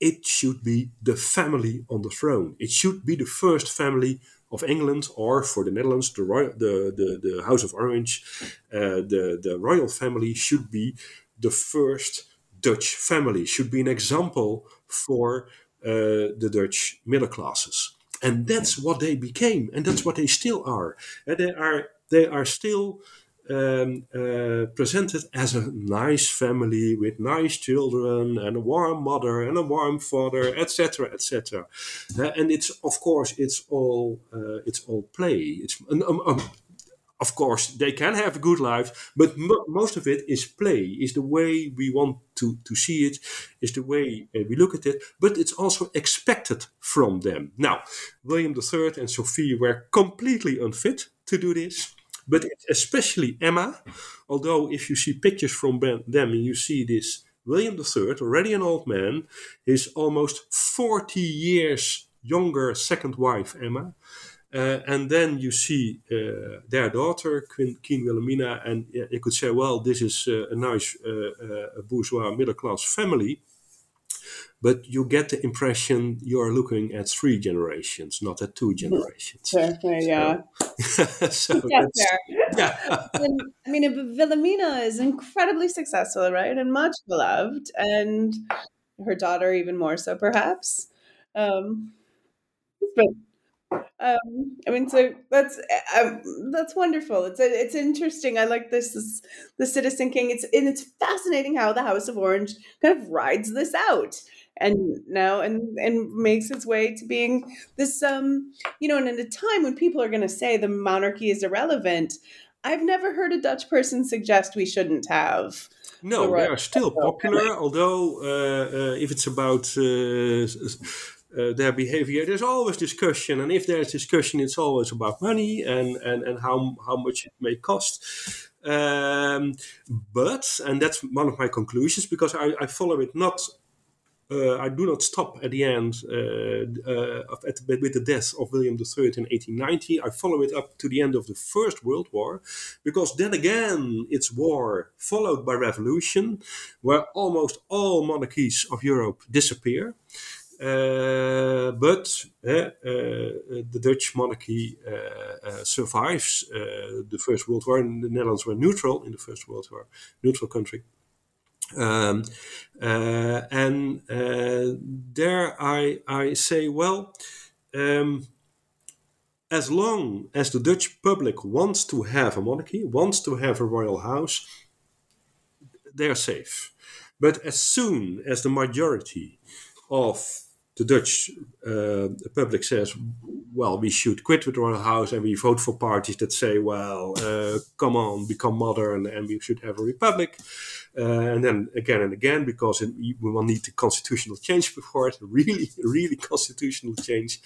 it should be the family on the throne. It should be the first family of England, or for the Netherlands, the the, the, the House of Orange, uh, the the royal family should be the first Dutch family. Should be an example for uh, the Dutch middle classes, and that's what they became, and that's what they still are. And they are they are still um, uh, presented as a nice family with nice children and a warm mother and a warm father, etc., etc. Uh, and it's of course it's all uh, it's all play. It's um, um, of course they can have a good life, but mo- most of it is play. Is the way we want to to see it. Is the way uh, we look at it. But it's also expected from them. Now, William III and Sophie were completely unfit to do this but especially Emma. Although, if you see pictures from them, and you see this William III, already an old man, is almost 40 years younger second wife, Emma. Uh, and then you see uh, their daughter, Queen, Queen Wilhelmina, and you could say, well, this is uh, a nice uh, uh, bourgeois middle class family but you get the impression you're looking at three generations, not at two generations. yeah. so yeah. and, I mean, Wilhelmina is incredibly successful, right, and much beloved, and her daughter even more so, perhaps. Um, but um, I mean, so that's uh, that's wonderful. It's it's interesting. I like this, this the Citizen King. It's and it's fascinating how the House of Orange kind of rides this out and now and and makes its way to being this um you know and at a time when people are going to say the monarchy is irrelevant i've never heard a dutch person suggest we shouldn't have no the they are still popular although uh, uh, if it's about uh, uh, their behavior. There's always discussion, and if there's discussion, it's always about money and and and how how much it may cost. Um, but and that's one of my conclusions because I, I follow it not uh, I do not stop at the end uh, uh, at, with the death of William III in 1890. I follow it up to the end of the First World War, because then again it's war followed by revolution, where almost all monarchies of Europe disappear. Uh, but uh, uh, the Dutch monarchy survives the First World War, and the Netherlands were neutral in the First World War, neutral country. Um, uh, and uh, there I, I say, well, um, as long as the Dutch public wants to have a monarchy, wants to have a royal house, they're safe. But as soon as the majority of the Dutch uh, public says, well, we should quit with the royal house and we vote for parties that say, well, uh, come on, become modern and we should have a republic. Uh, and then again and again, because we will need the constitutional change before it, really, really constitutional change,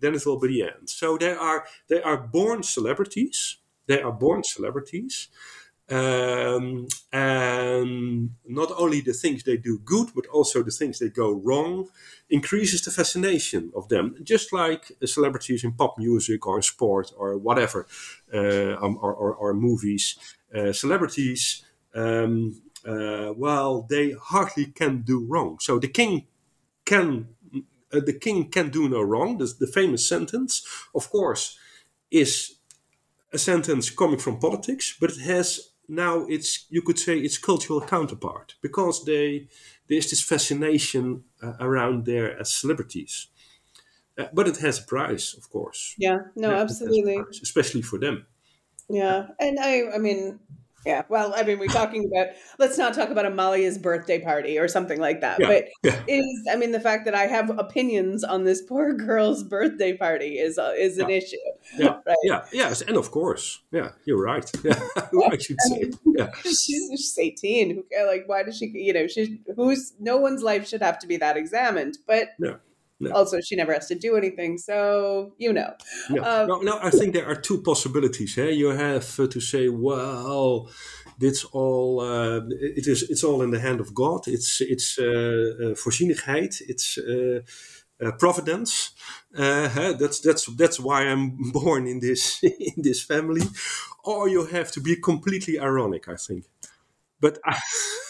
then it will be the end. So they are, they are born celebrities. They are born celebrities. Um, and not only the things they do good, but also the things they go wrong increases the fascination of them. Just like celebrities in pop music or in sport or whatever, uh, um, or, or, or, movies. Uh, celebrities, um, uh, well, they hardly can do wrong. So the king can, uh, the king can do no wrong. The, the famous sentence, of course, is a sentence coming from politics, but it has now it's you could say its cultural counterpart because they there's this fascination uh, around there as celebrities. Uh, but it has a price, of course. Yeah, no, yeah, absolutely. Price, especially for them. Yeah, and I, I mean, yeah, well, I mean, we're talking about let's not talk about Amalia's birthday party or something like that. Yeah, but yeah. is I mean, the fact that I have opinions on this poor girl's birthday party is uh, is an yeah. issue. Yeah, right? yeah, yes, and of course, yeah, you're right. Yeah, I should say, yeah, she's, she's eighteen. Who care like why does she? You know, she's who's no one's life should have to be that examined, but yeah. No. Also, she never has to do anything, so you know. No, um, no, no, I think there are two possibilities. Hey? You have uh, to say, well, it's all uh, it is it's all in the hand of God. It's it's uh, uh voorzienigheid. It's uh, uh, providence. Uh, that's that's that's why I'm born in this in this family. Or you have to be completely ironic. I think, but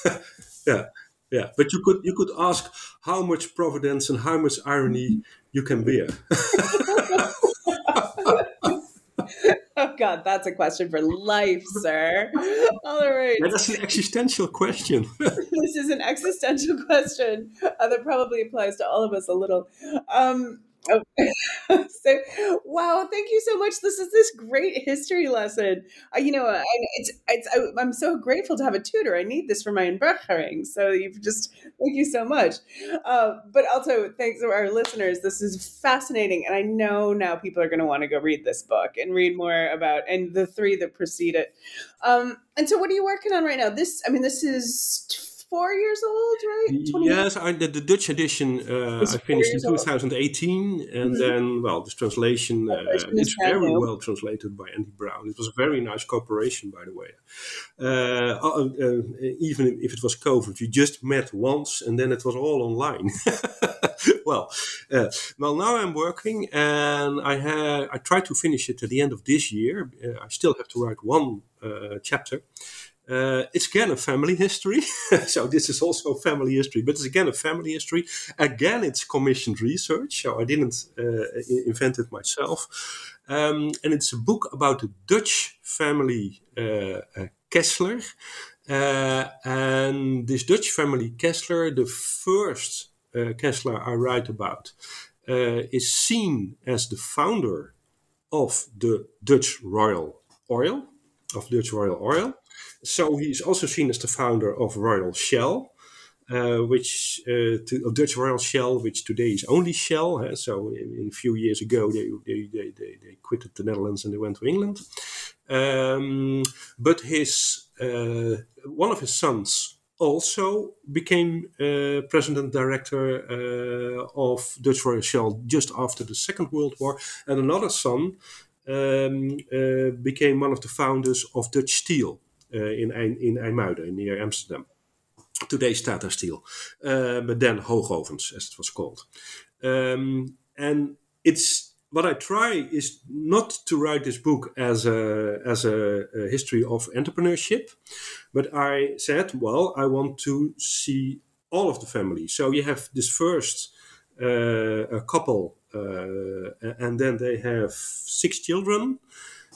yeah yeah. But you could you could ask how much providence and how much irony you can bear. oh God, that's a question for life, sir. All right. Yeah, that's an existential question. this is an existential question uh, that probably applies to all of us a little. Um, So, wow! Thank you so much. This is this great history lesson. Uh, you know, I, it's, it's I, am so grateful to have a tutor. I need this for my inburgering. So you've just thank you so much. Uh, but also thanks to our listeners. This is fascinating, and I know now people are going to want to go read this book and read more about and the three that precede it. Um, and so, what are you working on right now? This, I mean, this is four years old, right? Yes, I, the, the, Dutch edition uh, I finished in 2018, and mm-hmm. then well, this translation uh, is very new. well translated by Andy Brown. It was a very nice cooperation, by the way. Uh, uh, uh, even if it was COVID, we just met once, and then it was all online. well, uh, well, now I'm working, and I have I try to finish it at the end of this year. I still have to write one chapter. Uh, it's again a family history. so this is also a family history, but it's again a family history. Again, it's commissioned research. So I didn't uh, invent it myself. Um, and it's a book about the Dutch family uh, uh Kessler. Uh, and this Dutch family Kessler, the first uh, Kessler I write about, is seen as the founder of the Dutch Royal Oil, of Dutch Royal Oil. So he's also seen as the founder of Royal Shell, uh, which uh, to, Dutch Royal Shell, which today is only Shell. so in, in, a few years ago, they, they, they, they, they quitted the Netherlands and they went to England. Um, but his uh, one of his sons also became uh, president director uh, of Dutch Royal Shell just after the Second World War, and another son um, uh, became one of the founders of Dutch Steel. Eh, in, in IJmuiden, near Amsterdam. Today's Tata Steel, but then Hoogovens, as it was called. Um, and it's what I try is not to write this book as a as a, a, history of entrepreneurship, but I said, well, I want to see all of the family. So you have this first uh, couple, uh, and then they have six children,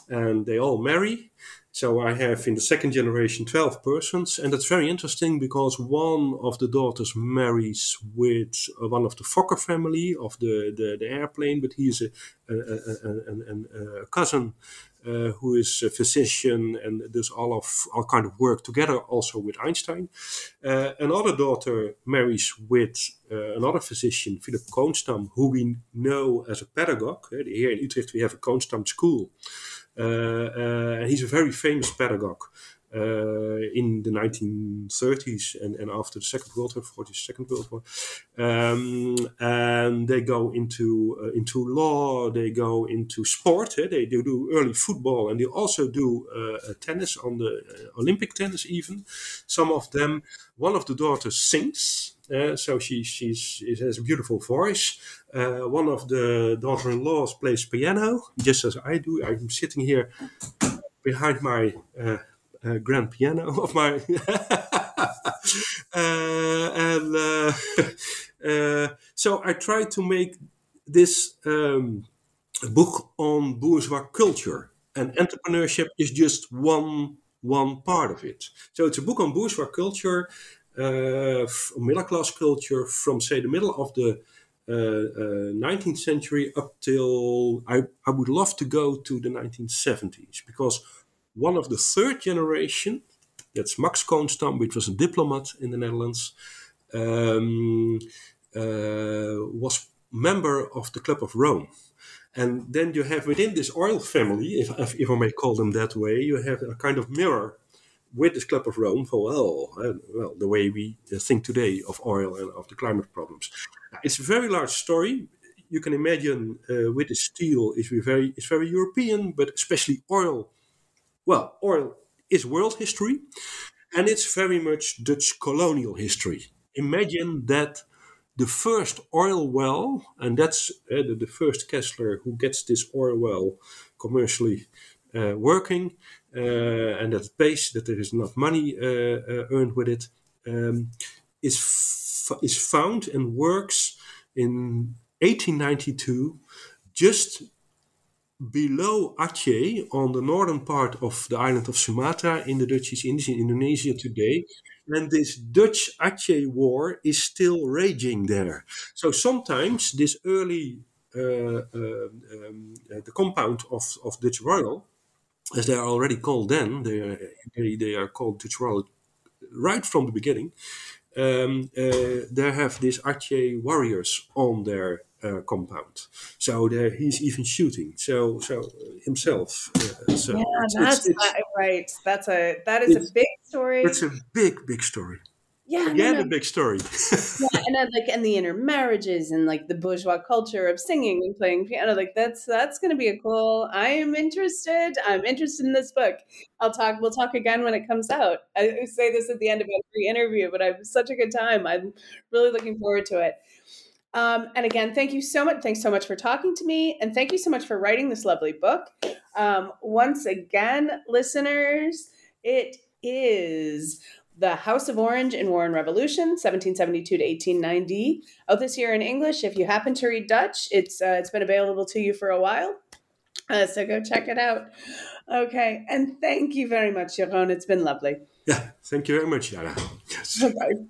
and they all marry. So I have in the second generation 12 persons, and that's very interesting because one of the daughters marries with one of the Fokker family of the, the, the airplane, but he's a, a, a, a cousin uh, who is a physician and does all of all kind of work together also with Einstein. Uh, another daughter marries with uh, another physician, Philip Kohnstamm, who we know as a pedagogue. Here in Utrecht we have a Kohnstamm school. Uh, uh, and he's a very famous pedagogue. Uh, in the 1930s and, and after the Second World War, 40s, Second World War, um, and they go into uh, into law, they go into sport. Eh? They do, do early football, and they also do uh, tennis on the Olympic tennis. Even some of them. One of the daughters sings. Uh, so she she's, she has a beautiful voice. Uh, one of the daughter-in-laws plays piano, just as I do. I'm sitting here behind my uh grand piano of my, uh, and uh, so I try to make this um, book on bourgeois culture, and entrepreneurship is just one one part of it. So it's a book on bourgeois culture uh, middle class culture from say the middle of the uh, uh, 19th century up till I, I would love to go to the 1970s because one of the third generation that's Max Kohnstamm which was a diplomat in the Netherlands um, uh, was member of the Club of Rome and then you have within this oil family if, if I may call them that way you have a kind of mirror with this Club of Rome for well, uh, well, the way we think today of oil and of the climate problems. It's a very large story. You can imagine uh, with the steel is very it's very European, but especially oil. Well, oil is world history, and it's very much Dutch colonial history. Imagine that the first oil well, and that's uh, the, the, first Kessler who gets this oil well commercially uh, working, uh, and that it pays, that there is enough money earned with it, um, is f- is found and works in 1892 just below Aceh on the northern part of the island of Sumatra in the Dutch East Indies in Indonesia today. And this Dutch Aceh war is still raging there. So sometimes this early, uh, uh, um, uh, the compound of, of Dutch Royal, as they are already called then, they are, they, they are called Dutch Royal right from the beginning. Um, uh, they have these Aceh warriors on their uh, compound. So there, he's even shooting. So so himself. Uh, so yeah, it's, that's it's, it's, right. That's a that is a big story. It's a big big story. Yeah, yeah, no, no. a big story. yeah, and then, like and the intermarriages and like the bourgeois culture of singing and playing piano. Like that's that's going to be a cool. I am interested. I'm interested in this book. I'll talk. We'll talk again when it comes out. I say this at the end of every interview, but I have such a good time. I'm really looking forward to it. Um, and again, thank you so much. Thanks so much for talking to me, and thank you so much for writing this lovely book. Um, once again, listeners, it is the House of Orange in War and Revolution, 1772 to 1890. Out this year in English. If you happen to read Dutch, it's uh, it's been available to you for a while. Uh, so go check it out. Okay, and thank you very much, Jeroen. It's been lovely. Yeah, thank you very much, Yara. Yes. Bye.